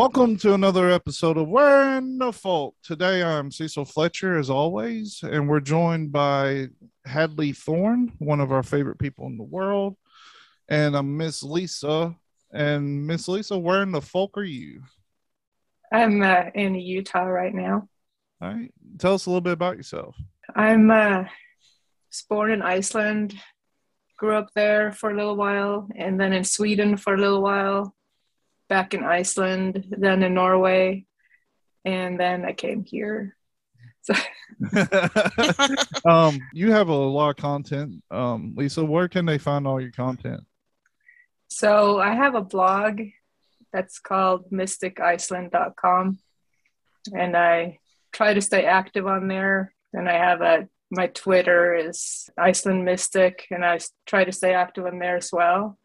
Welcome to another episode of Where in the Folk. Today I'm Cecil Fletcher, as always, and we're joined by Hadley Thorne, one of our favorite people in the world, and I'm Miss Lisa. And Miss Lisa, where in the folk are you? I'm uh, in Utah right now. All right. Tell us a little bit about yourself. I'm uh, born in Iceland, grew up there for a little while, and then in Sweden for a little while, back in Iceland, then in Norway, and then I came here. So um, you have a lot of content. Um, Lisa, where can they find all your content? So I have a blog that's called mystikiceland.com and I try to stay active on there. And I have a my Twitter is Iceland Mystic, and I try to stay active on there as well.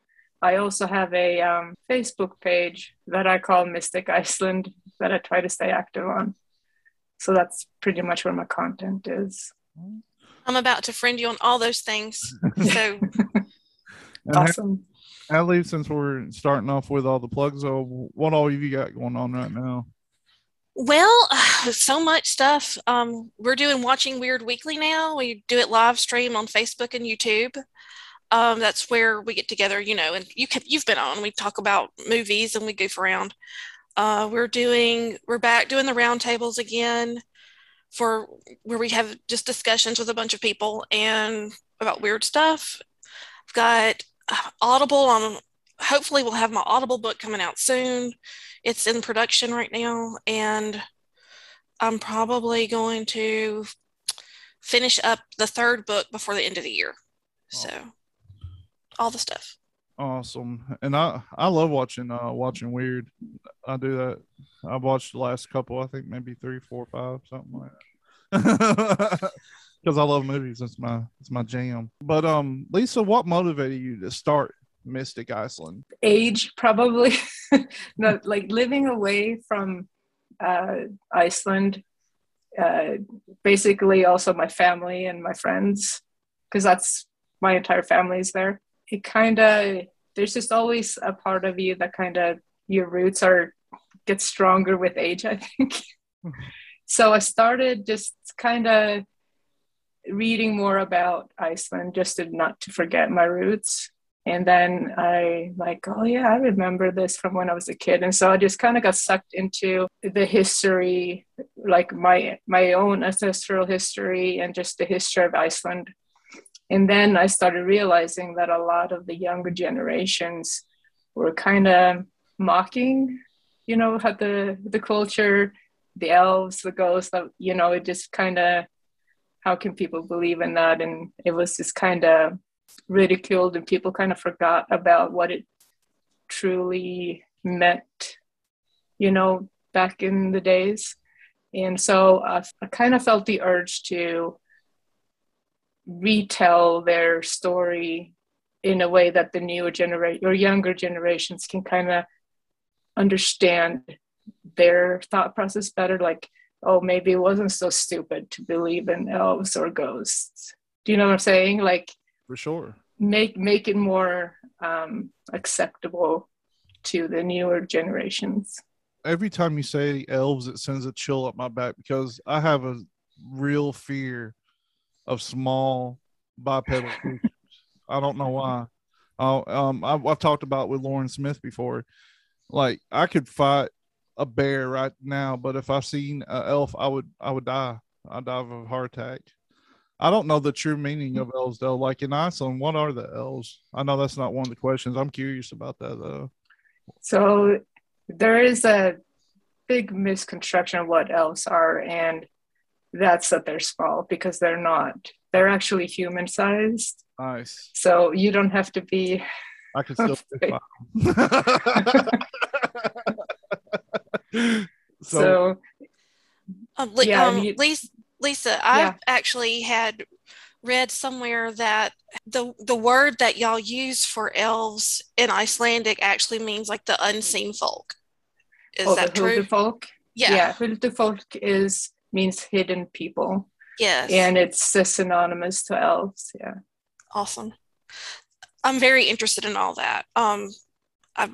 I also have a um, Facebook page that I call Mystic Iceland that I try to stay active on. So that's pretty much where my content is. I'm about to friend you on all those things. So awesome. At least since we're starting off with all the plugs, so what all have you got going on right now? Well, so much stuff. Um, we're doing Watching Weird Weekly now. We do it live stream on Facebook and YouTube. Um, that's where we get together, you know, and you can, you've been on. We talk about movies and we goof around. Uh, we're doing, we're back doing the roundtables again for where we have just discussions with a bunch of people and about weird stuff. I've got uh, Audible on, hopefully, we'll have my Audible book coming out soon it's in production right now, and I'm probably going to finish up the third book before the end of the year. So, all the stuff. Awesome, and I I love watching uh watching weird. I do that. I've watched the last couple. I think maybe three, four, five, something like that. Because I love movies. It's my it's my jam. But um, Lisa, what motivated you to start Mystic Iceland? Age, probably. no, like living away from uh, Iceland. Uh, basically, also my family and my friends, because that's my entire family is there. It kind of there's just always a part of you that kind of your roots are get stronger with age. I think. so I started just kind of reading more about Iceland just to not to forget my roots and then i like oh yeah i remember this from when i was a kid and so i just kind of got sucked into the history like my my own ancestral history and just the history of iceland and then i started realizing that a lot of the younger generations were kind of mocking you know how the the culture the elves the ghosts you know it just kind of how can people believe in that and it was just kind of ridiculed and people kind of forgot about what it truly meant, you know, back in the days. And so I kind of felt the urge to retell their story in a way that the newer generation or younger generations can kind of understand their thought process better. Like, oh, maybe it wasn't so stupid to believe in elves or ghosts. Do you know what I'm saying? Like, for sure make make it more um, acceptable to the newer generations every time you say elves it sends a chill up my back because i have a real fear of small bipedal creatures i don't know why uh, um, I, have talked about with lauren smith before like i could fight a bear right now but if i seen an elf i would i would die i'd die of a heart attack I don't know the true meaning of elves though. Like in Iceland, what are the elves? I know that's not one of the questions. I'm curious about that though. So there is a big misconstruction of what elves are, and that's that they're small because they're not. They're actually human sized. Nice. So you don't have to be. I can still. so, so um, yeah, um, you, Lisa, Lisa, I've actually had read somewhere that the the word that y'all use for elves in Icelandic actually means like the unseen folk. Is oh, that true? Folk? Yeah. Yeah, folk is means hidden people. Yes. And it's synonymous to elves. Yeah. Awesome. I'm very interested in all that. Um, I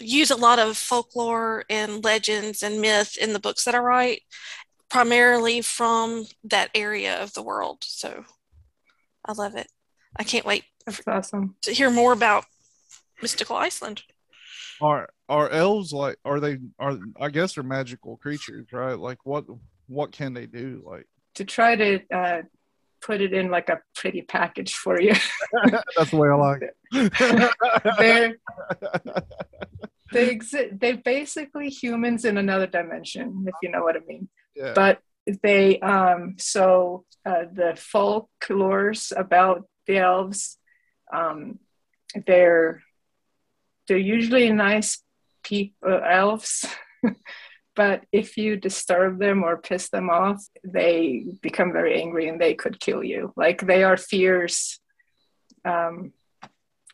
use a lot of folklore and legends and myth in the books that I write, primarily from that area of the world. So I love it. I can't wait That's awesome. to hear more about mystical Iceland. Are are elves like? Are they? Are I guess they're magical creatures, right? Like what? What can they do? Like To try to uh, put it in like a pretty package for you. that's the way I like it. they're exist. They're basically humans in another dimension, if you know what I mean. yeah. But they um so uh, the folklores about the elves um they're they're usually nice people uh, elves but if you disturb them or piss them off they become very angry and they could kill you. Like they are fierce. Um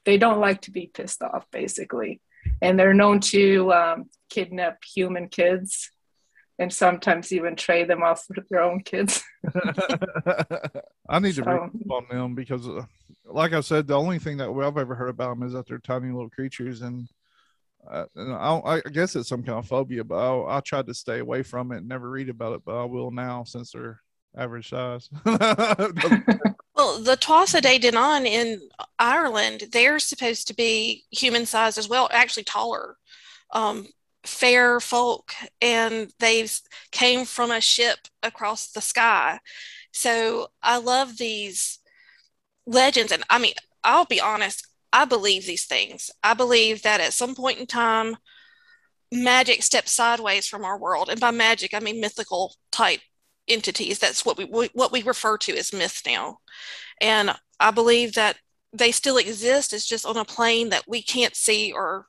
they don't like to be pissed off basically. And they're known to um, kidnap human kids and sometimes even trade them off with their own kids. I need to read So- up on them because, uh, like I said, the only thing that I've ever heard about them is that they're tiny little creatures, and, uh, I, I guess it's some kind of phobia. But I, I tried to stay away from it and never read about it. But I will now since they're average size. Well, the Tuatha De Danann in Ireland, they're supposed to be human sized as well, actually taller, um, fair folk, and they came from a ship across the sky. So I love these legends. And I mean, I'll be honest, I believe these things. I believe that at some point in time, magic steps sideways from our world. And by magic, I mean mythical type entities. That's what we what we refer to as myth now. And I believe that they still exist. It's just on a plane that we can't see, or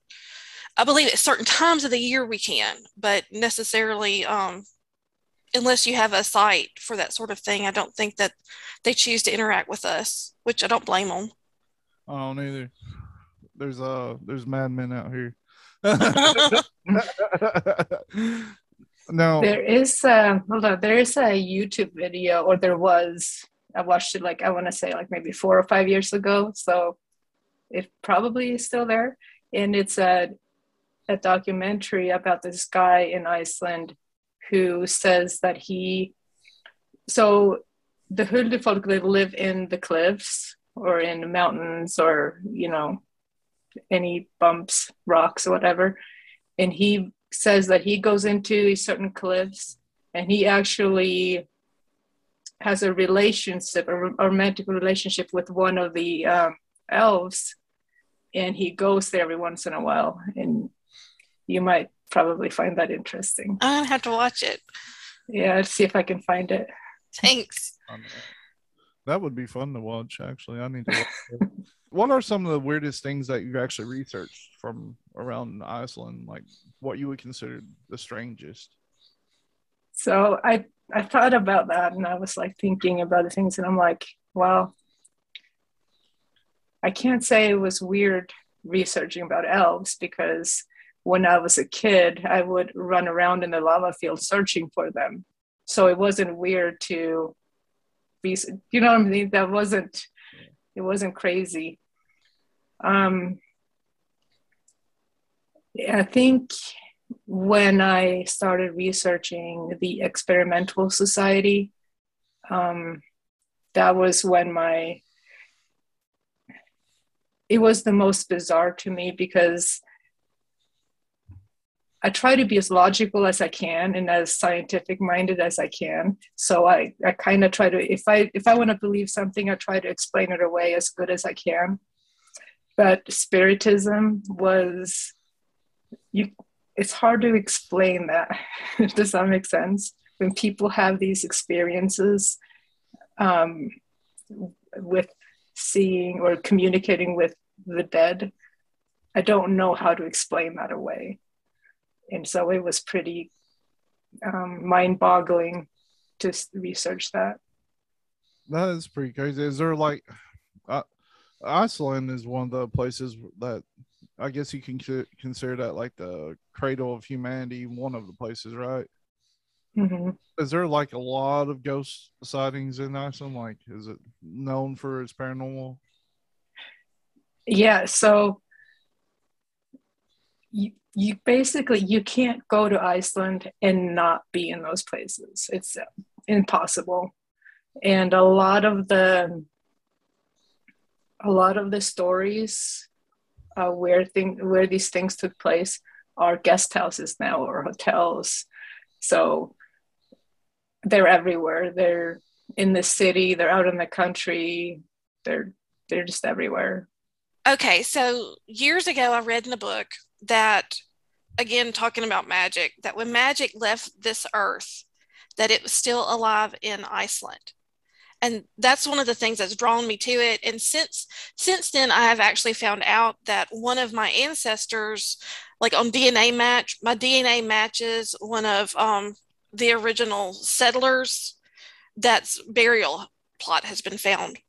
I believe at certain times of the year we can, but necessarily, um, unless you have a sight for that sort of thing, I don't think that they choose to interact with us, which I don't blame them. I don't either. There's uh, there's madmen out here. no, There is uh hold on, there is a YouTube video, or there was. I watched it like I want to say like maybe four or five years ago. So it probably is still there. And it's a a documentary about this guy in Iceland who says that he so the Huldufolk they live in the cliffs or in the mountains or you know any bumps, rocks or whatever. And he says that he goes into these certain cliffs and he actually has a relationship, a a romantic relationship with one of the um, elves, and he goes there every once in a while. And you might probably find that interesting. I'm gonna have to watch it. Yeah, let's see if I can find it. Thanks. That would be fun to watch. Actually, I need to. Watch what are some of the weirdest things that you've actually researched from around Iceland? Like what you would consider the strangest? So I I thought about that and I was like thinking about the things and I'm like, well, I can't say it was weird researching about elves because when I was a kid, I would run around in the lava field searching for them. So it wasn't weird to you know what I mean? That wasn't, it wasn't crazy. Um, I think when I started researching the Experimental Society, um, that was when my it was the most bizarre to me because I try to be as logical as I can and as scientific minded as I can. So I, I kind of try to if I if I want to believe something, I try to explain it away as good as I can. But spiritism was you it's hard to explain that. Does that make sense? When people have these experiences um, with seeing or communicating with the dead, I don't know how to explain that away. And so it was pretty um, mind boggling to research that. That is pretty crazy. Is there like, uh, Iceland is one of the places that I guess you can consider that like the cradle of humanity, one of the places, right? hmm Is there like a lot of ghost sightings in Iceland? Like, is it known for its paranormal? Yeah, so you, you basically you can't go to Iceland and not be in those places. It's impossible. And a lot of the a lot of the stories uh, where thing where these things took place are guest houses now or hotels. So they're everywhere. They're in the city. They're out in the country. They're they're just everywhere. Okay, so years ago, I read in a book that, again, talking about magic, that when magic left this earth, that it was still alive in Iceland. And that's one of the things that's drawn me to it. And since since then i have actually found out that one of my ancestors like on dna match my dna matches one of um, the original settlers that's burial plot has been found.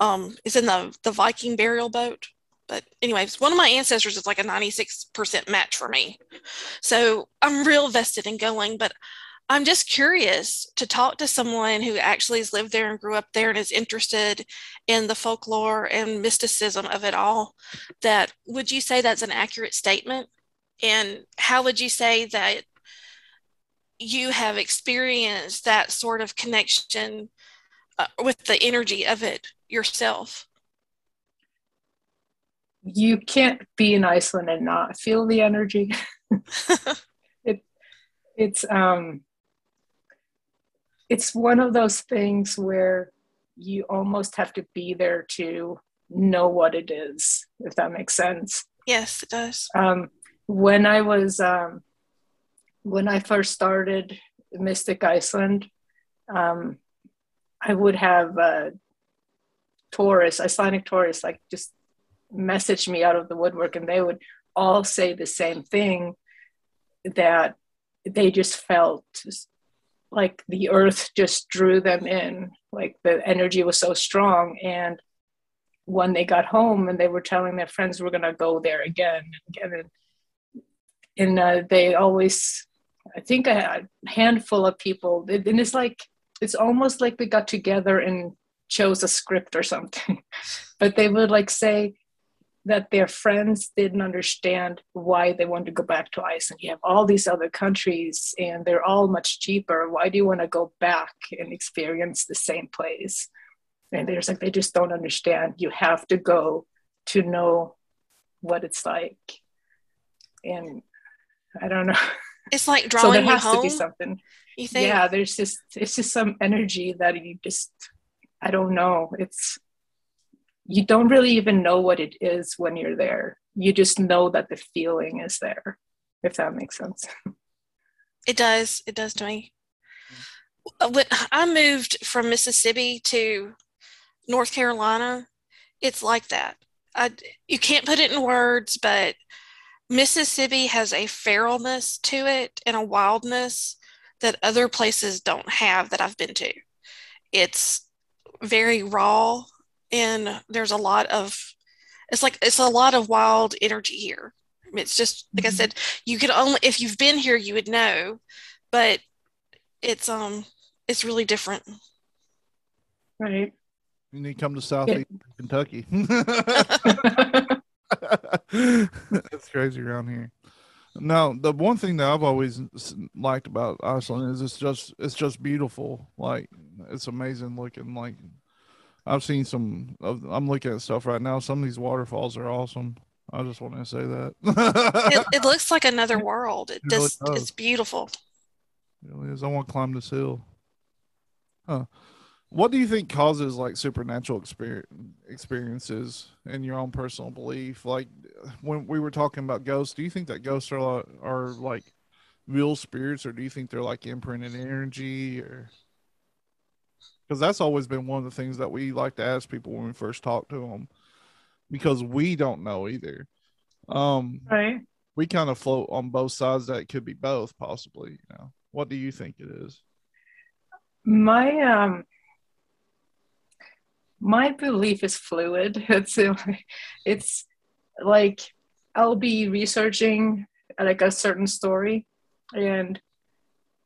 Um, it's in the the viking burial boat but anyways one of my ancestors is like a 96% match for me so i'm real vested in going but I'm just curious to talk to someone who actually has lived there and grew up there and is interested in the folklore and mysticism of it all. That would you say that's an accurate statement? And how would you say that you have experienced that sort of connection uh, with the energy of it yourself? You can't be in Iceland and not feel the energy. it, it's um it's one of those things where you almost have to be there to know what it is, if that makes sense. Yes, it does. Um, when I was, um, when I first started Mystic Iceland, um, I would have uh, tourists, Icelandic tourists, like just message me out of the woodwork, and they would all say the same thing that they just felt like the earth just drew them in like the energy was so strong. And when they got home and they were telling their friends we're going to go there again and again and uh, they always i think a handful of people and it's like it's almost like we got together and chose a script or something. But they would like say that their friends didn't understand why they wanted to go back to Iceland. You have all these other countries and they're all much cheaper. Why do you want to go back and experience the same place? And there's like, they just don't understand. You have to go to know what it's like. And I don't know. It's like drawing so there has to be something. You think? Yeah, there's just, it's just some energy that you just, I don't know. It's, you don't really even know what it is when you're there. You just know that the feeling is there, if that makes sense. It does. It does to me. When I moved from Mississippi to North Carolina, it's like that. I, you can't put it in words, but Mississippi has a feralness to it and a wildness that other places don't have that I've been to. It's very raw and there's a lot of it's like it's a lot of wild energy here. It's just like mm-hmm. i said you could only if you've been here you would know but it's um it's really different. Right. You need to come to southeast yeah. kentucky. That's crazy around here. Now the one thing that i've always liked about iceland is it's just it's just beautiful. Like it's amazing looking like I've seen some. I'm looking at stuff right now. Some of these waterfalls are awesome. I just want to say that. it, it, looks like another world. It, it just really it's beautiful. It really is. I want to climb this hill. Huh. What do you think causes like supernatural experience, experiences in your own personal belief? Like when we were talking about ghosts, do you think that ghosts are are like real spirits, or do you think they're like imprinted energy, or because that's always been one of the things that we like to ask people when we first talk to them because we don't know either. Um right. we kind of float on both sides that it could be both possibly you know. What do you think it is? My um my belief is fluid. It's it's like i'll be researching like a certain story and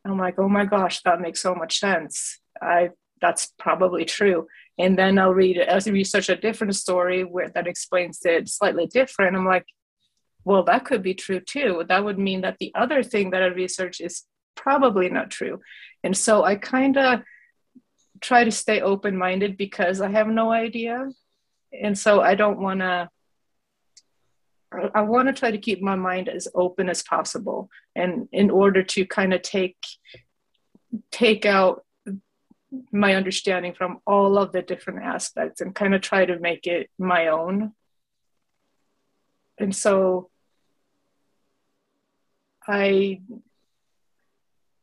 i'm like oh my gosh that makes so much sense. I that's probably true. And then I'll read as I research a different story where that explains it slightly different. I'm like, well, that could be true too. That would mean that the other thing that I research is probably not true. And so I kind of try to stay open minded because I have no idea. And so I don't want to. I want to try to keep my mind as open as possible, and in order to kind of take take out my understanding from all of the different aspects and kind of try to make it my own. And so I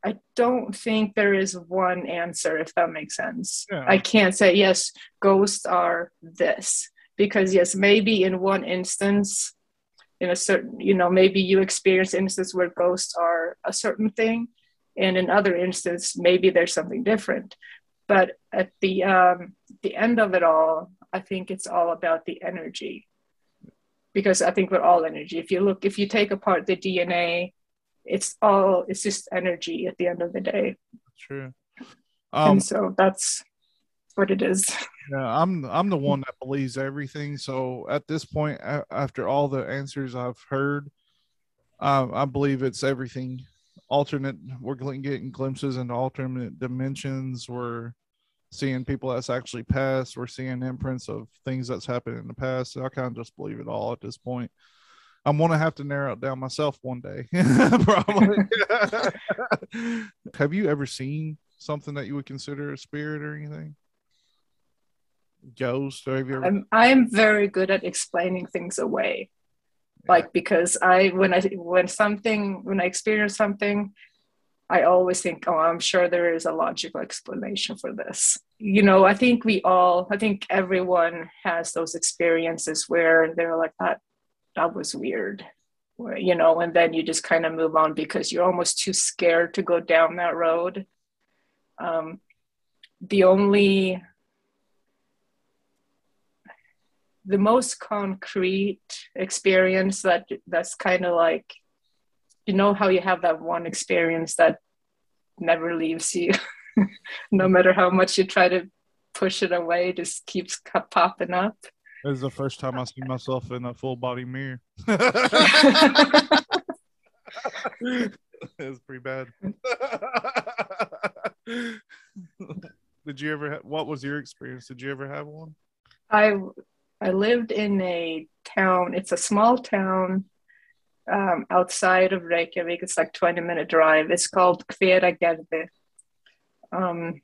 I don't think there is one answer, if that makes sense. Yeah. I can't say, yes, ghosts are this. Because, yes, maybe in one instance, in a certain, you know, maybe you experience instances where ghosts are a certain thing. And in other instances, maybe there's something different. But at the um, the end of it all, I think it's all about the energy. Because I think we're all energy. If you look, if you take apart the DNA it's all it's just energy at the end of the day. True. Um, and so that's what it is. yeah i'm i'm the one that believes everything. So at this point after all the answers i've heard uh, i believe it's everything alternate we're getting glimpses into alternate dimensions we're seeing people that's actually passed we're seeing imprints of things that's happened in the past i kind of just believe it all at this point I'm gonna have to narrow it down myself one day, probably. have you ever seen something that you would consider a spirit or anything? Ghost? Or have you ever? I'm I'm very good at explaining things away, like because I when I when something when I experience something, I always think, oh, I'm sure there is a logical explanation for this. You know, I think we all, I think everyone has those experiences where they're like, that that was weird. You know and then you just kind of move on because you're almost too scared to go down that road. Um, the only the most concrete experience that that's kind of like you know how you have that one experience that never leaves you no matter how much you try to push it away just keeps popping up this is the first time I see myself in a full body mirror. it's pretty bad. Did you ever? have? what was your experience? Did you ever have one? I I lived in a town. It's a small town um, outside of Reykjavik. It's like twenty minute drive. It's called Hveragerði. Um,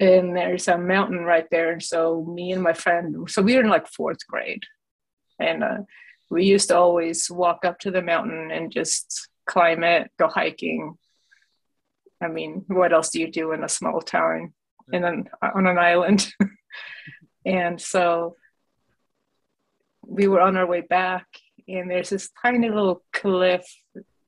and there's a mountain right there. And so me and my friend, so we were in like fourth grade, and uh, we used to always walk up to the mountain and just climb it, go hiking. I mean, what else do you do in a small town and then on an island? and so we were on our way back, and there's this tiny little cliff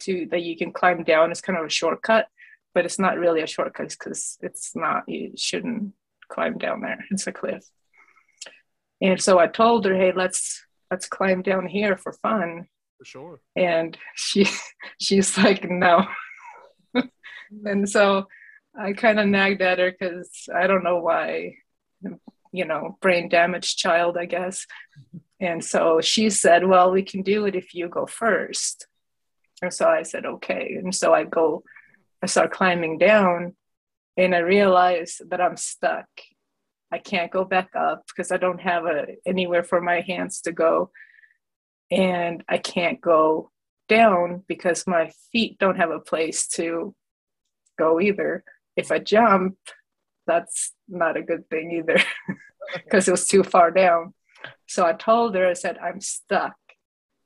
to that you can climb down. It's kind of a shortcut but it's not really a shortcut because it's not you shouldn't climb down there. It's a cliff. And so i told her hey let's let's climb down here for fun. For sure. And she she's like no. And so i kind of nagged at her because i don't know why you know brain damaged child i guess and so she said well we can do it if you go first and so i said okay and so i go I start climbing down and I realize that I'm stuck. I can't go back up because I don't have a, anywhere for my hands to go. And I can't go down because my feet don't have a place to go either. If I jump, that's not a good thing either because it was too far down. So I told her, I said, I'm stuck.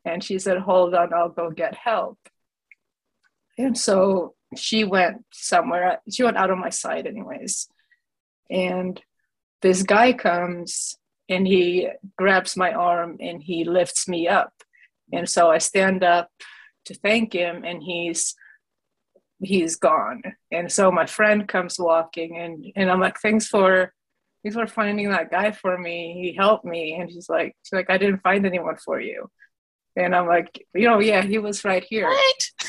And she said, Hold on, I'll go get help. And so she went somewhere. She went out of my sight, anyways. And this guy comes and he grabs my arm and he lifts me up. And so I stand up to thank him, and he's he's gone. And so my friend comes walking, and and I'm like, thanks for thanks for finding that guy for me. He helped me. And she's like, she's like, I didn't find anyone for you. And I'm like, you know, yeah, he was right here.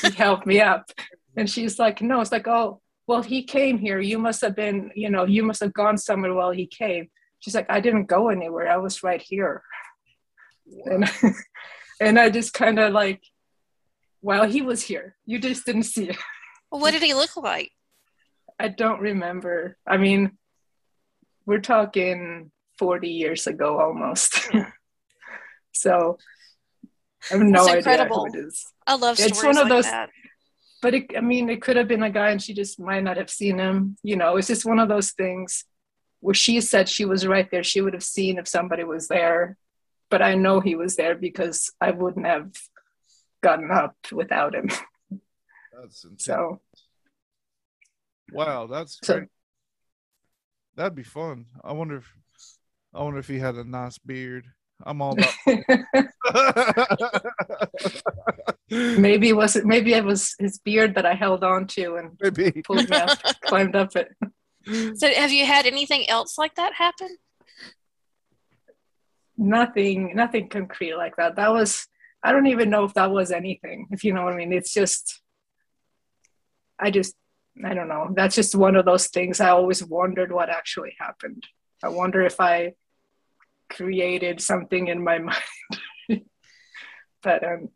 He helped me up. And she's like, no, it's like, oh, well, he came here. You must have been, you know, you must have gone somewhere while he came. She's like, I didn't go anywhere. I was right here. And and I just kind of like, well, he was here. You just didn't see it. What did he look like? I don't remember. I mean, we're talking 40 years ago almost. so I have no idea who it is. I love stories It's one of like those- that. But it, I mean, it could have been a guy and she just might not have seen him. You know, it's just one of those things where she said she was right there. She would have seen if somebody was there. But I know he was there because I wouldn't have gotten up without him. That's intense. So wow, that's So- great. That'd be fun. I wonder if I wonder if he had a nice beard. I'm all about maybe it was maybe it was his beard that I held on to and maybe. pulled me up, climbed up it. So, have you had anything else like that happen? Nothing, nothing concrete like that. That was I don't even know if that was anything, if you know what I mean. It's just I just I don't know. That's just one of those things I always wondered what actually happened. I wonder if I created something in my mind. but um,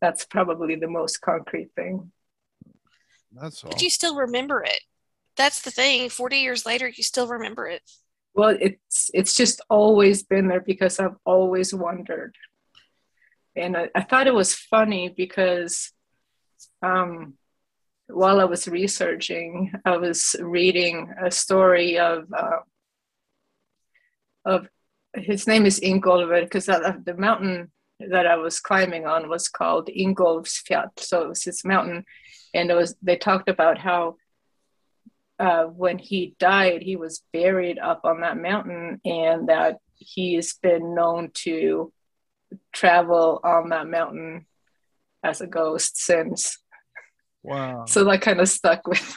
that's probably the most concrete thing. That's all. But you still remember it. That's the thing. 40 years later, you still remember it. Well, it's it's just always been there because I've always wondered, and I, I thought it was funny because um, while I was researching, I was reading a story of uh, of his name is Ingolfur because the mountain that I was climbing on was called Ingolfsfjall, so it was this mountain, and it was they talked about how uh, when he died, he was buried up on that mountain, and that he's been known to travel on that mountain as a ghost since. Wow. So that kind of stuck with.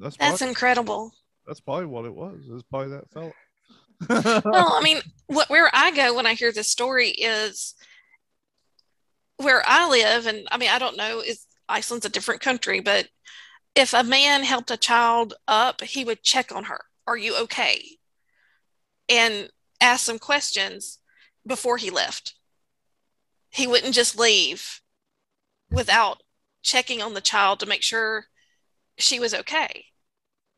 That's That's probably, incredible. that's probably what it was. It's probably that fella. Well, I mean, what, where I go when I hear this story is where I live, and I mean, I don't know, is Iceland's a different country, but if a man helped a child up, he would check on her. Are you okay? And ask some questions before he left. He wouldn't just leave without checking on the child to make sure she was okay.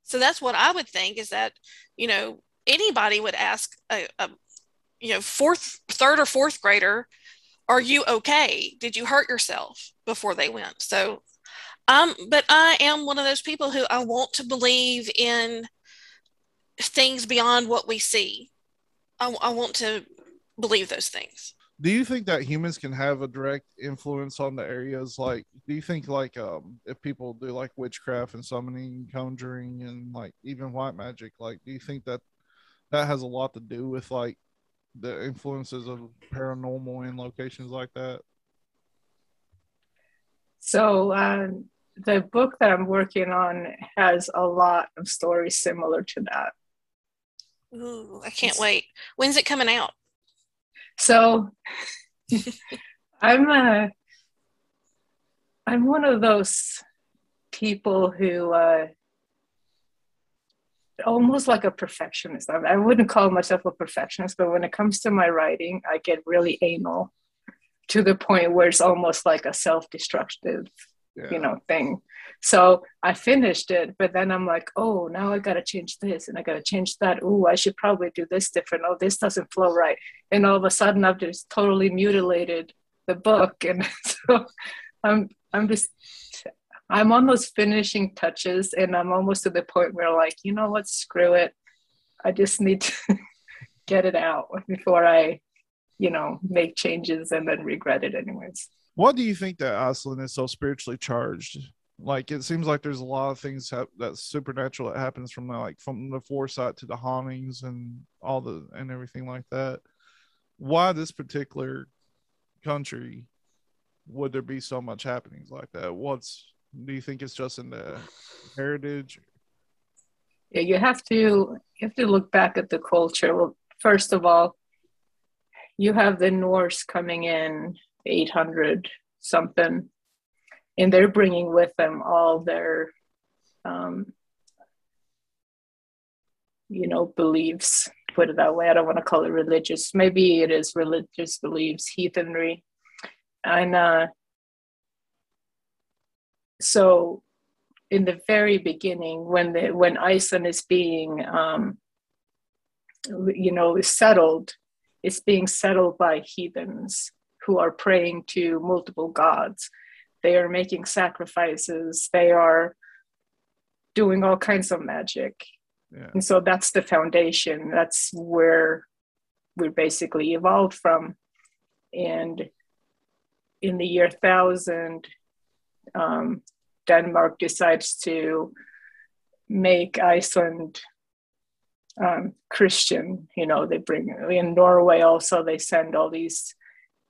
So that's what I would think is that, you know, anybody would ask a, a you know fourth third or fourth grader are you okay? Did you hurt yourself before they went? So um but i am one of those people who i want to believe in things beyond what we see. I, I want to believe those things do you think that humans can have a direct influence on the areas? Like do you think like um if people do like witchcraft and summoning conjuring and like even white magic like do you think that that has a lot to do with like the influences of paranormal in locations like that? So um, the book that I'm working on has a lot of stories similar to that. Ooh, i can't wait. When's it coming out So I'm a, I'm one of those people who uh, almost like a perfectionist. I, I wouldn't call myself a perfectionist, but when it comes to my writing, I get really anal to the point where it's almost like a self-destructive yeah. you know thing. So i finished it but then i'm like oh now i gotta change this and i gotta change that. Oh i should probably do this different. Oh this doesn't flow right. And all of a sudden i've just totally mutilated the book. And so i'm i'm just i'm on those finishing touches and i'm almost to the point where like you know what? Screw it. I just need to get it out before i you know make changes and then regret it anyways Why do you think that Iceland is so spiritually charged? Like it seems like there's a lot of things hap- that's supernatural that happens from the, like from the foresight to the hauntings and all the and everything like that. Why this particular country would there be so much happenings like that? What's do you think it's just in the heritage? yeah you have to you have to look back at the culture well first of all you have the norse coming in 800 something and they're bringing with them all their um, you know beliefs put it that way. I don't want to call it religious. Maybe it is religious beliefs, heathenry. And uh, so in the very beginning, when the when Iceland is being um, you know settled, it's being settled by heathens who are praying to multiple gods. They are making sacrifices. They are doing all kinds of magic. Yeah. And so that's the foundation. That's where we basically evolved from. And in the year 1000, um, Denmark decides to make Iceland um, Christian. You know, they bring in Norway also, they send all these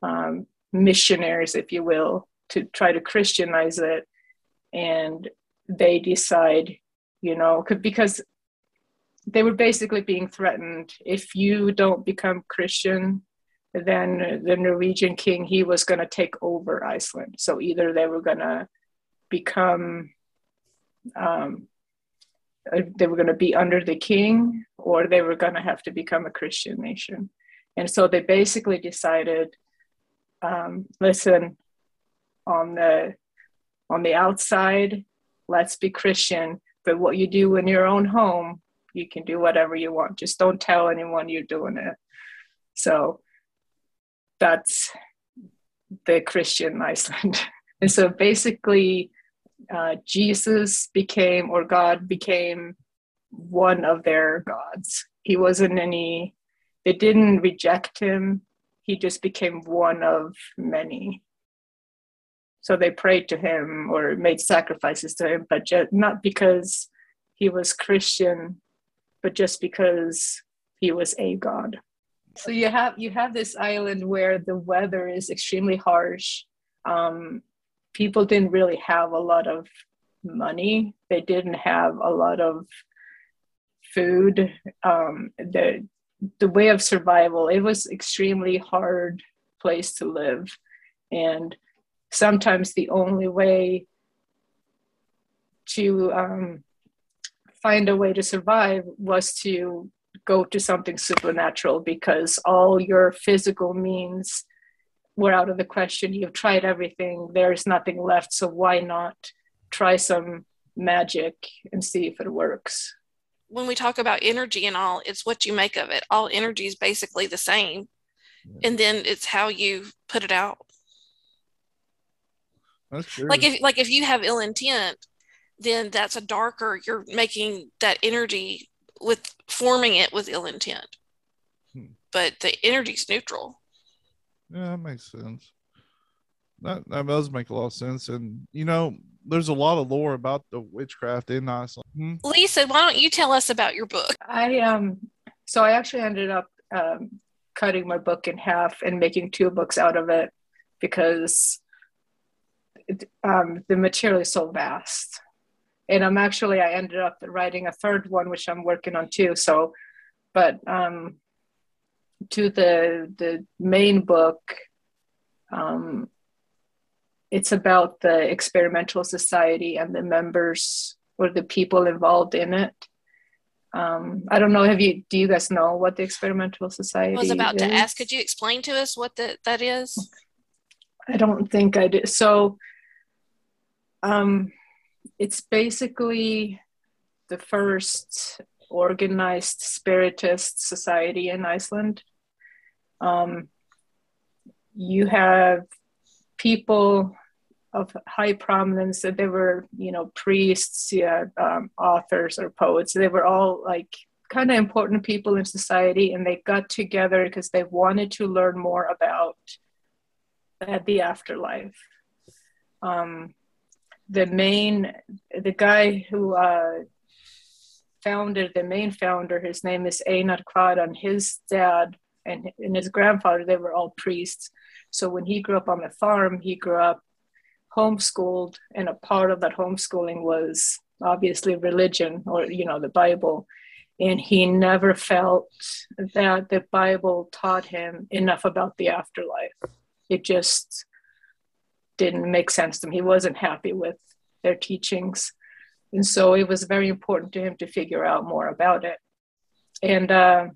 um, missionaries, if you will, to try to Christianize it. And they decide, you know, because they were basically being threatened if you don't become Christian, then the Norwegian king he was going to take over Iceland. So either they were going to become um, uh, they were going to be under the king or they were going to have to become a Christian nation. And so they basically decided um, listen on the on the outside let's be Christian. But what you do in your own home, you can do whatever you want. Just don't tell anyone you're doing it. So that's the Christian Iceland. and so basically, uh, Jesus became, or God became one of their gods. He wasn't any, they didn't reject him. He just became one of many. So they prayed to him or made sacrifices to him, but just, not because he was Christian, but just because he was a god. So you have you have this island where the weather is extremely harsh. Um, people didn't really have a lot of money. They didn't have a lot of food. Um, the the way of survival it was extremely hard place to live, and sometimes the only way to um, find a way to survive was to go to something supernatural because all your physical means were out of the question. You've tried everything, there's nothing left. So why not try some magic and see if it works? When we talk about energy and all, it's what you make of it. All energy is basically the same. And then it's how you put it out. That's true. Like if like if you have ill intent, then that's a darker. You're making that energy with forming it with ill intent. Hmm. But the energy's neutral. Yeah, that makes sense. That that does make a lot of sense, and you know, there's a lot of lore about the witchcraft in Iceland. Hmm? Lisa, why don't you tell us about your book? I um, so I actually ended up um, cutting my book in half and making two books out of it because um, the material is so vast. And I'm actually, I ended up writing a third one, which I'm working on too. So, but um, to the the main book, um, it's about the experimental society and the members or the people involved in it. Um, I don't know. Have you? Do you guys know what the experimental society? I was about is? to ask. Could you explain to us what the, that is? I don't think I did. So um, it's basically the first organized spiritist society in Iceland. Um, you have people of high prominence that they were, you know, priests, yeah, um, authors or poets. They were all like kind of important people in society, and they got together because they wanted to learn more about uh, the afterlife. Um, the main the guy who uh, founded the main founder his name is Einar and his dad and, and his grandfather they were all priests so when he grew up on the farm he grew up homeschooled and a part of that homeschooling was obviously religion or you know the bible and he never felt that the bible taught him enough about the afterlife it just didn't make sense to him. He wasn't happy with their teachings. And so it was very important to him to figure out more about it. And uh,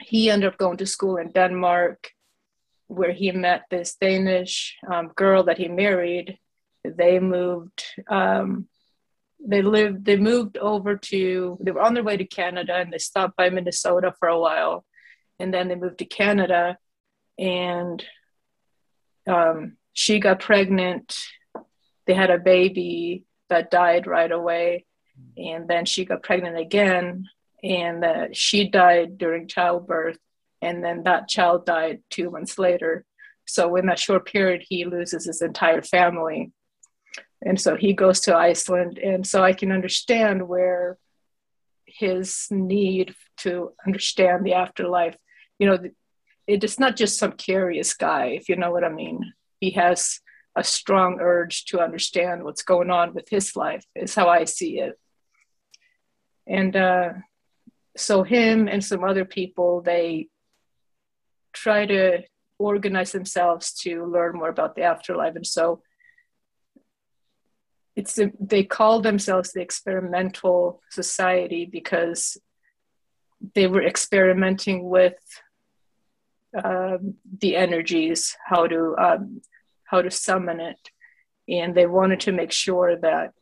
he ended up going to school in Denmark, where he met this Danish um, girl that he married. They moved. Um, they lived. They moved over to. They were on their way to Canada, and they stopped by Minnesota for a while, and then they moved to Canada, and um, she got pregnant. They had a baby that died right away, and then she got pregnant again and uh, she died during childbirth and then that child died two months later. So in that short period he loses his entire family. And so he goes to iceland. And so i can understand where his need to understand the afterlife you know it's not just some curious guy if you know what i mean. He has a strong urge to understand what's going on with his life is how i see it. And uh, so him and some other people they try to organize themselves to learn more about the afterlife. And so it's they call themselves the experimental society because they were experimenting with um, the energies how to um, how to summon it. And they wanted to make sure that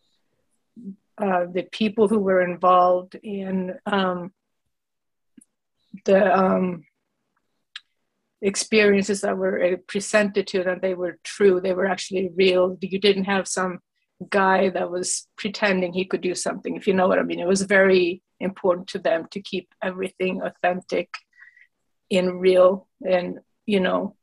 uh, the people who were involved in um, the um, experiences that were uh, presented to them they were true they were actually real you didn't have some guy that was pretending he could do something if you know what i mean it was very important to them to keep everything authentic in real and you know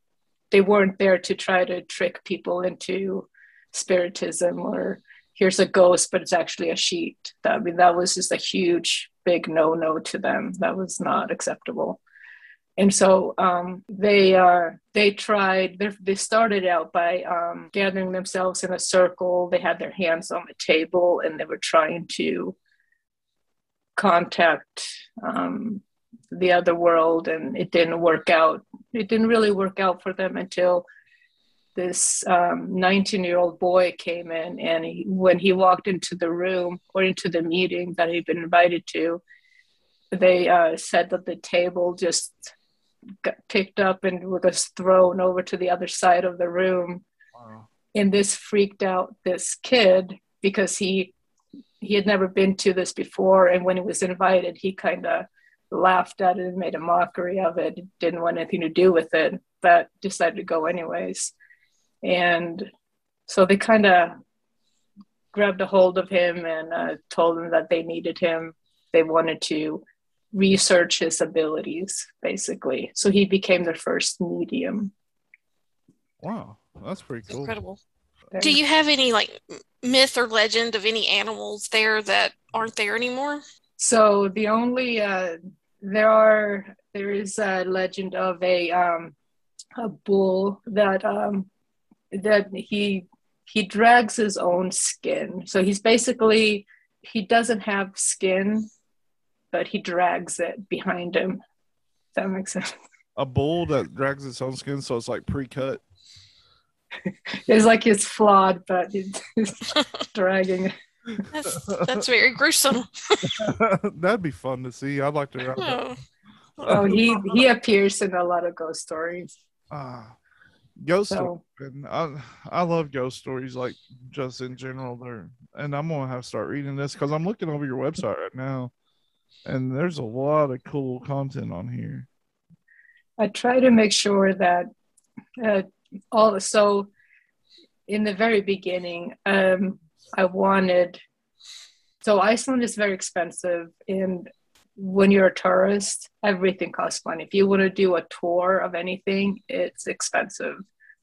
they weren't there to try to trick people into spiritism or here's a ghost but it's actually a sheet that, i mean that was just a huge big no no to them. That was not acceptable. And so um, they uh, they tried. They started out by um, gathering themselves in a circle. They had their hands on the table, and they were trying to contact um, the other world. And it didn't work out. It didn't really work out for them until this 19 um, year old boy came in and he, when he walked into the room or into the meeting that he'd been invited to they uh, said that the table just got picked up and was thrown over to the other side of the room wow. and this freaked out this kid because he he had never been to this before and when he was invited he kind of laughed at it and made a mockery of it didn't want anything to do with it but decided to go anyways and so they kind of grabbed a hold of him and uh, told him that they needed him. They wanted to research his abilities, basically. So he became the first medium. Wow, that's pretty cool. Incredible. Do you have any like myth or legend of any animals there that aren't there anymore? So the only uh, there are there is a legend of a um, a bull that um, that he he drags his own skin. So he's basically he doesn't have skin, but he drags it behind him. Does that makes sense. A bull that drags its own skin, so it's like pre-cut. it's like it's flawed, but he's dragging. That's, that's very gruesome. That'd be fun to see. I'd like to. Oh. oh, he he appears in a lot of ghost stories. Ah, ghost so, and I I love ghost stories like just in general there and I'm gonna have to start reading this because I'm looking over your website right now and there's a lot of cool content on here. I try to make sure that uh, all so in the very beginning um, I wanted so Iceland is very expensive and when you're a tourist, everything costs money. If you want to do a tour of anything, it's expensive.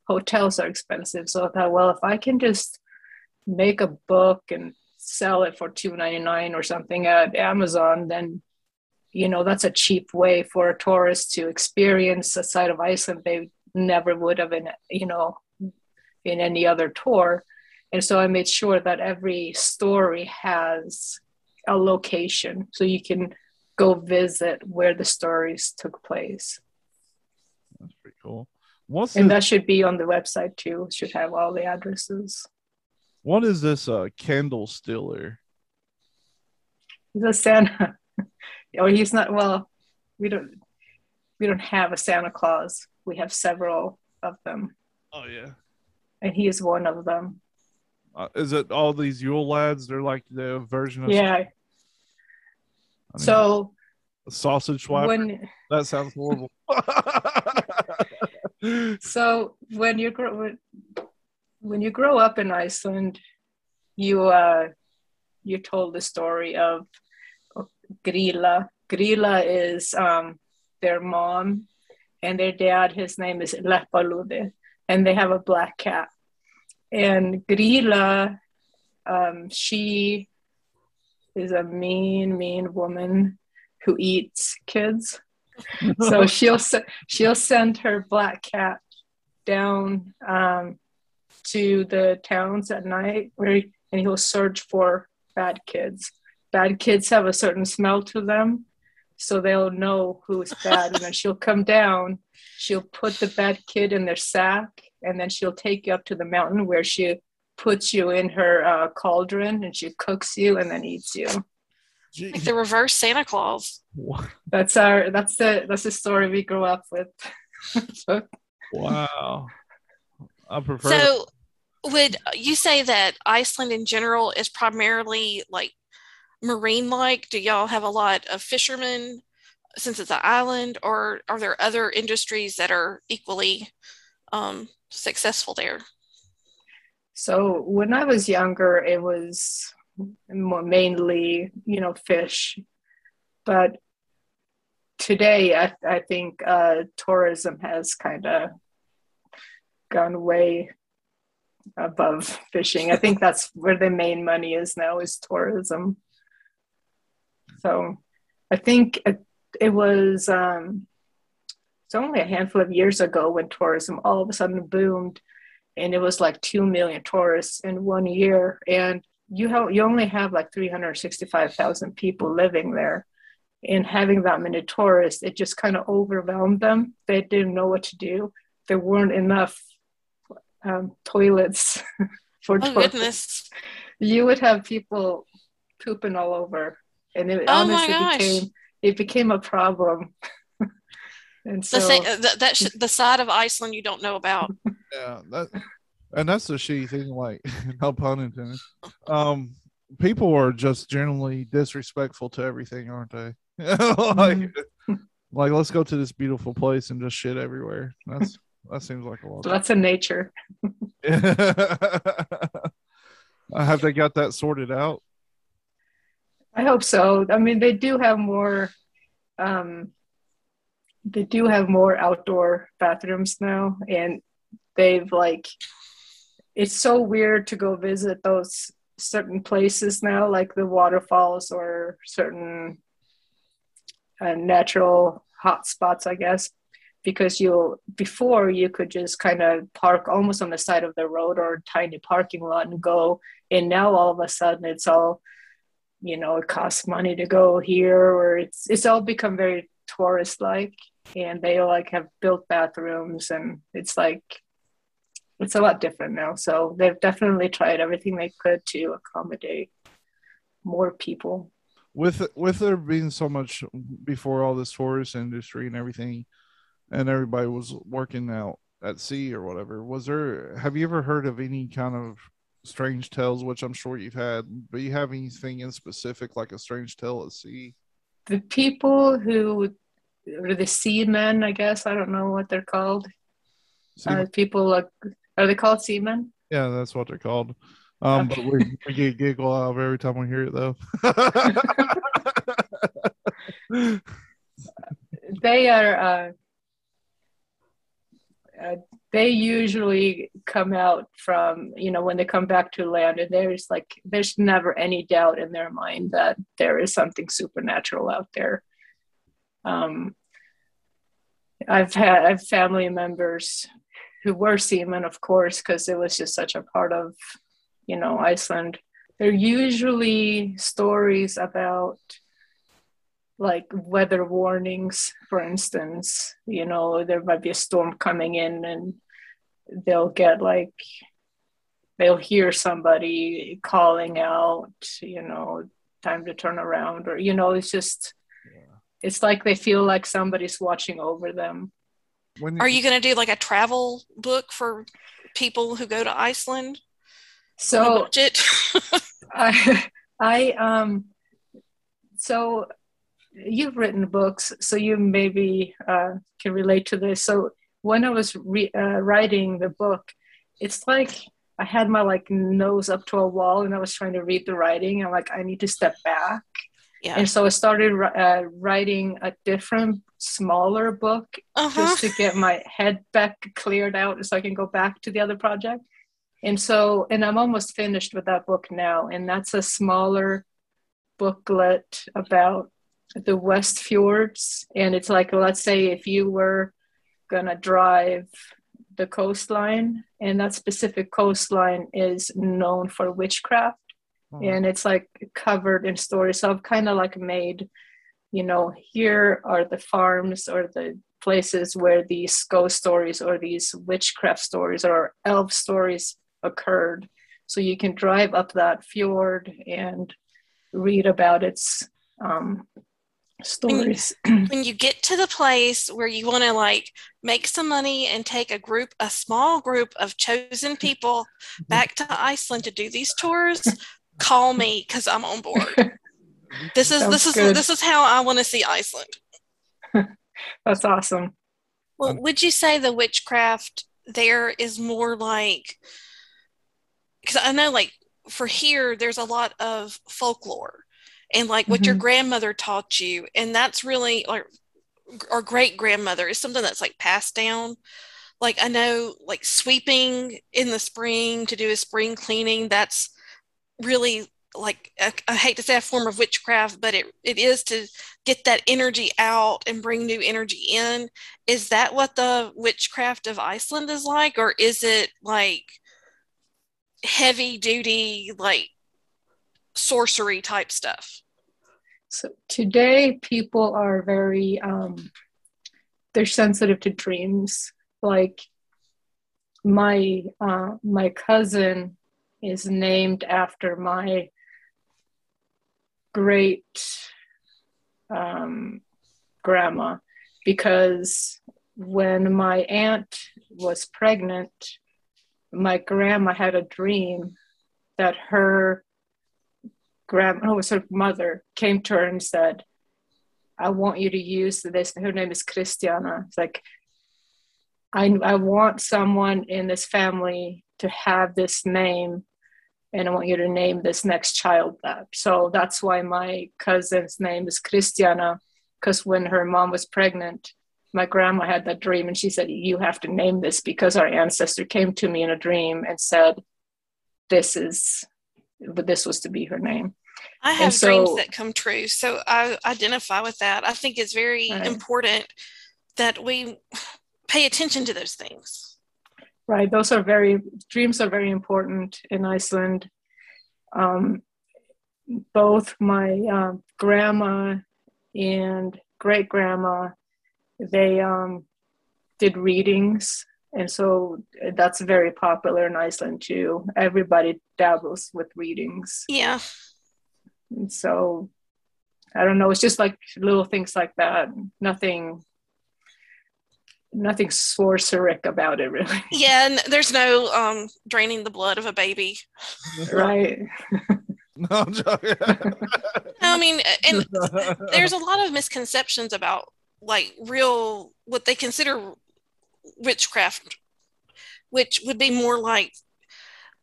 Hotels are expensive. So I thought, well, if I can just make a book and sell it for two ninety nine or something at Amazon, then you know that's a cheap way for a tourist to experience a side of Iceland they never would have in you know in any other tour. And so I made sure that every story has a location so you can go visit where the stories took place. That's pretty cool. What's and that should be on the website too. It should have all the addresses. What is this uh candle stiller? He's a Santa. or he's not well, we don't we don't have a Santa Claus. We have several of them, Oh yeah. and he is one of them. Uh, is it all these Yule lads? They're like the version of Yeah. I mean, So a sausage swap. when That sounds horrible. so when you grow when, you grow up in Iceland, you uh you're told the story of Grýla. Grýla is um their mom and their dad, his name is Leppalúði, and they have a black cat. And Grýla, um, she is a mean, mean woman who eats kids so she'll she'll send her black cat down um, to the towns at night where he, and he'll search for bad kids. Bad kids have a certain smell to them, so they'll know who's bad. and then she'll come down. She'll put the bad kid in their sack, and then she'll take you up to the mountain where she puts you in her uh, cauldron and she cooks you and then eats you. Like the reverse Santa Claus. That's our that's the that's the story we grew up with. so wow. I prefer. So, would you say that Iceland in general is primarily like marine like? Do y'all have a lot of fishermen since it's an island, or are there other industries that are equally um, successful there? So when I was younger, it was more mainly, you know, fish. But today, I, I think uh, tourism has kind of gone way above fishing. I think that's where the main money is now is tourism. So I think it, it was um, it's only a handful of years ago when tourism all of a sudden boomed and it was like 2 million tourists in one year and you have you only have like 365,000 people living there and having that many tourists it just kind of overwhelmed them they didn't know what to do there weren't enough um, toilets for Oh tourists goodness! you would have people pooping all over and it Oh my honestly gosh. became it became a problem and so The sa- uh, that, that sh- the side of Iceland you don't know about. yeah, that, and that's the shitty thing. Like, no pun intended. Um, people are just generally disrespectful to everything, aren't they? like, like let's go to this beautiful place and just shit everywhere. That's that seems like a lot. so that's a nature Have they got that sorted out? I hope so. I mean, they do have more. Um, they do have more outdoor bathrooms now, and they've like. It's so weird to go visit those certain places now, like the waterfalls or certain uh, natural hot spots, I guess, because you'll before you could just kind of park almost on the side of the road or tiny parking lot and go, and now all of a sudden it's all you know it costs money to go here or it's it's all become very tourist like and they like have built bathrooms and it's like it's a lot different now. So they've definitely tried everything they could to accommodate more people. With with there being so much before all this tourist industry and everything and everybody was working out at sea or whatever. Was there have you ever heard of any kind of strange tales which i'm sure you've had but you have anything in specific like a strange tale at sea? The people who or the seamen i guess i don't know what they're called. Uh, people like are they called seamen? Yeah that's what they're called. Um Okay. but we, we get giggle out of every time we hear it though. They are uh, uh, they usually come out from you know when they come back to land and there's like there's never any doubt in their mind that there is something supernatural out there. Um, i've had i've family members who were seamen of course because it was just such a part of you know iceland. They're usually stories about like weather warnings for instance you know there might be a storm coming in and they'll get like they'll hear somebody calling out you know time to turn around or you know it's just it's like they feel like somebody's watching over them. When Are you going to do like a travel book for people who go to Iceland? So budget. I, I um, so you've written books, so you maybe uh, can relate to this. So when I was re- uh, writing the book, it's like I had my like nose up to a wall, and I was trying to read the writing. I'm like, I need to step back, yeah. and so I started uh, writing a different, smaller book Uh-huh. just to get my head back cleared out, so I can go back to the other project. And so, and I'm almost finished with that book now, and that's a smaller booklet about the West Fjords. And it's like, let's say if you were gonna drive the coastline, and that specific coastline is known for witchcraft, Oh, and it's like covered in stories. So I've kind of like made, you know, here are the farms or the places where these ghost stories or these witchcraft stories or elf stories occurred. So you can drive up that fjord and read about its um, stories. when you get to the place where you want to like make some money and take a group, a small group of chosen people back to Iceland to do these tours, call me because I'm on board. This is this is good. this is how I want to see Iceland. That's awesome. Well, would you say the witchcraft there is more like because I know like for here there's a lot of folklore and like what your Mhm. grandmother taught you and that's really like or great grandmother is something that's like passed down. Like I know like sweeping in the spring to do a spring cleaning that's really like I, I hate to say a form of witchcraft but it, it is to get that energy out and bring new energy in is that what the witchcraft of Iceland is like, or is it like heavy duty, like sorcery type stuff? So today, people are very um, they're sensitive to dreams. Like my uh, my cousin is named after my great um, grandma because when my aunt was pregnant, my grandma had a dream that her grandma, oh, was her mother, came to her and said, I want you to use this. Her name is Christiana. It's like, I, I want someone in this family to have this name, and I want you to name this next child that. So that's why my cousin's name is Christiana, because when her mom was pregnant, my grandma had that dream, and she said, You have to name this because our ancestor came to me in a dream and said, This is, but this was to be her name. I have so- dreams that come true, so I identify with that. I think it's very Right. important that we pay attention to those things. Right. Those are very dreams are very important in Iceland. Um, both my um, grandma and great grandma, they um, did readings, and so that's very popular in Iceland too. Everybody dabbles with readings, Yeah, and so I don't know. It's just like little things like that. Nothing. Nothing sorceric about it, really. yeah. And there's no um, draining the blood of a baby. right. No, I'm joking. I mean, and there's a lot of misconceptions about like real what they consider witchcraft which would be more like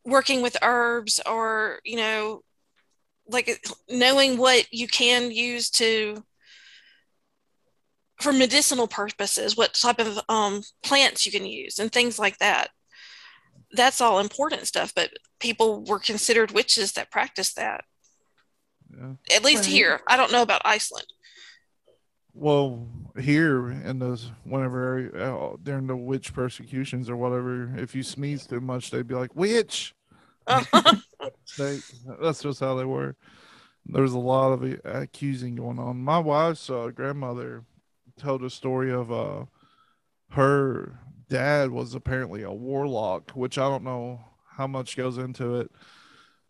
working with herbs or you know like knowing what you can use to for medicinal purposes what type of um, plants you can use and things like that that's all important stuff but people were considered witches that practiced that Yeah. at least Right. here i don't know about iceland Well, here in those whenever uh, during the witch persecutions or whatever, if you sneeze too much, they'd be like witch. They, that's just how they were. There was a lot of accusing going on. My wife's uh, grandmother told a story of uh, her dad was apparently a warlock, which I don't know how much goes into it.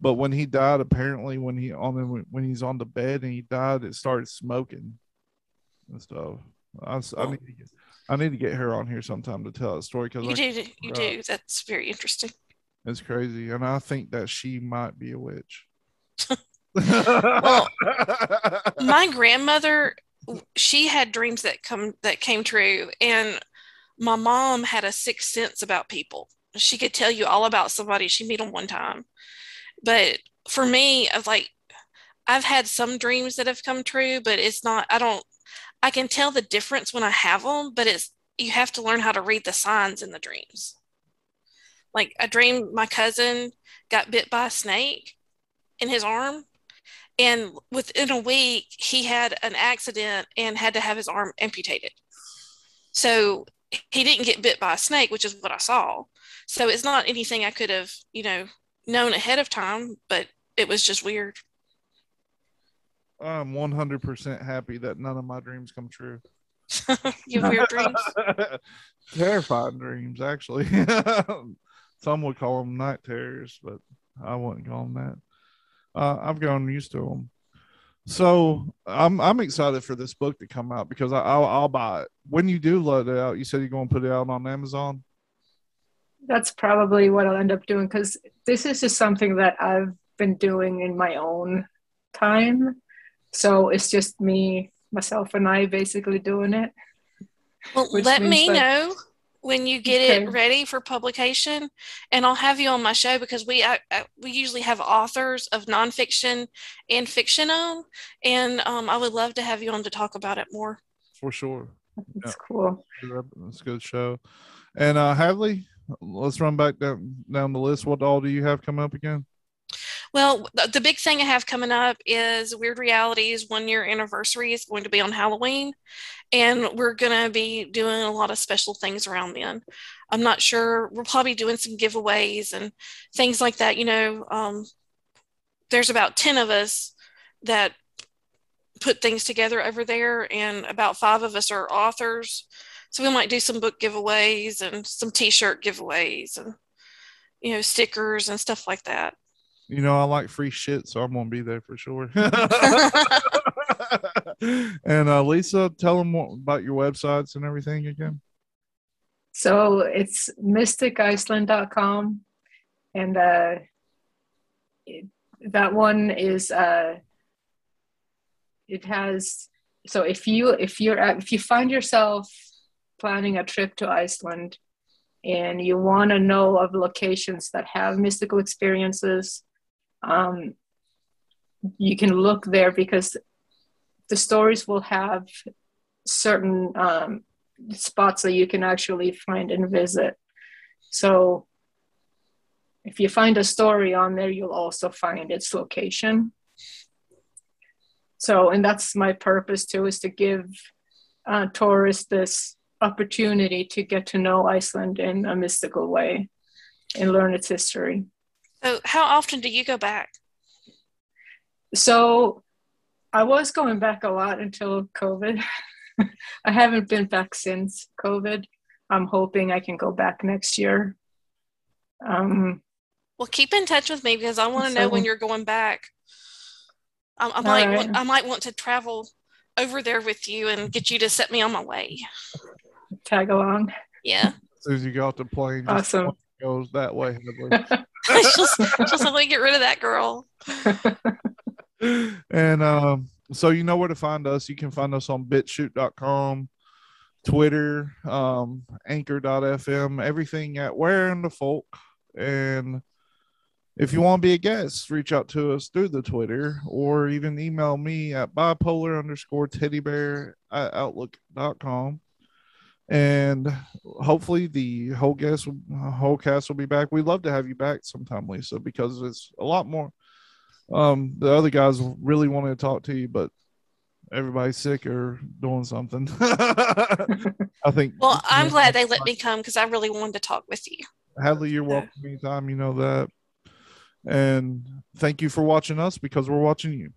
But when he died, apparently when he on the, when he's on the bed and he died, it started smoking. and stuff. I, I need to get, I need to get her on here sometime to tell a story because You do, you do. That's very interesting. It's crazy, and I think that she might be a witch. Well, My grandmother, she had dreams that come that came true, and my mom had a sixth sense about people. She could tell you all about somebody. She met them one time, but for me, of like, I've had some dreams that have come true, but it's not. I don't. I can tell the difference when I have them, but it's you have to learn how to read the signs in the dreams. Like I dreamed my cousin got bit by a snake in his arm, and within a week he had an accident and had to have his arm amputated. So he didn't get bit by a snake, which is what I saw. So it's not anything I could have, you know, known ahead of time, but it was just weird. I'm 100% happy that none of my dreams come true. you have weird dreams. Terrifying dreams, actually. Some would call them night terrors, but I wouldn't call them that. Uh, I've gotten used to them. So I'm I'm excited for this book to come out because I, I'll I'll buy it when you do let it out. You said you're going to put it out on Amazon. That's probably what I'll end up doing because this is just something that I've been doing in my own time. So it's just me, myself, and I basically doing it. Well, let me that- know when you get Okay. it ready for publication, and I'll have you on my show because we I, I, we usually have authors of nonfiction and fiction on, and um, I would love to have you on to talk about it more. For sure. It's cool. That's a good show. And uh Hadley, let's run back down down the list. What all do you have coming up again? Well, the, big thing I have coming up is Weird Realities one year anniversary is going to be on Halloween, and we're going to be doing a lot of special things around then. I'm not sure. We're probably doing some giveaways and things like that. You know, um, there's about 10 of us that put things together over there, and about five of us are authors. So we might do some book giveaways and some t shirt giveaways and, you know, stickers and stuff like that. You know, I like free shit, so I'm gonna be there for sure. and uh, Lisa, tell them what, about your websites and everything again. So it's mysticisland.com. And uh, it, that one is, uh, it has, so if you, if you're, at, if you find yourself planning a trip to Iceland and you want to know of locations that have mystical experiences, um, you can look there because the stories will have certain um, spots that you can actually find and visit. So if you find a story on there, you'll also find its location. So, and that's my purpose too, is to give uh, tourists this opportunity to get to know Iceland in a mystical way and learn its history. So, how often do you go back? So, I was going back a lot until COVID. I haven't been back since COVID. I'm hoping I can go back next year. Um, Well, keep in touch with me because I want to know when you're going back. I, I might right. want, I might want to travel over there with you and get you to set me on my way. tag along. Yeah, As soon as you get off the plane, just Awesome. goes that way. Just let me get rid of that girl. and um, so you know where to find us. You can find us on bitchute.com, Twitter, um, anchor.fm, everything at Where in the Folk. And if you want to be a guest, reach out to us through the Twitter or even email me at bipolar underscore teddy bear at outlook.com. And hopefully the whole guest, whole cast will be back. We'd love to have you back sometime, Lisa, because it's a lot more um, the other guys really wanted to talk to you, but everybody's sick or doing something. I think. Well, I'm glad they let me come because I really wanted to talk with you. Hadley, you're welcome anytime. You know that. And thank you for watching us because we're watching you.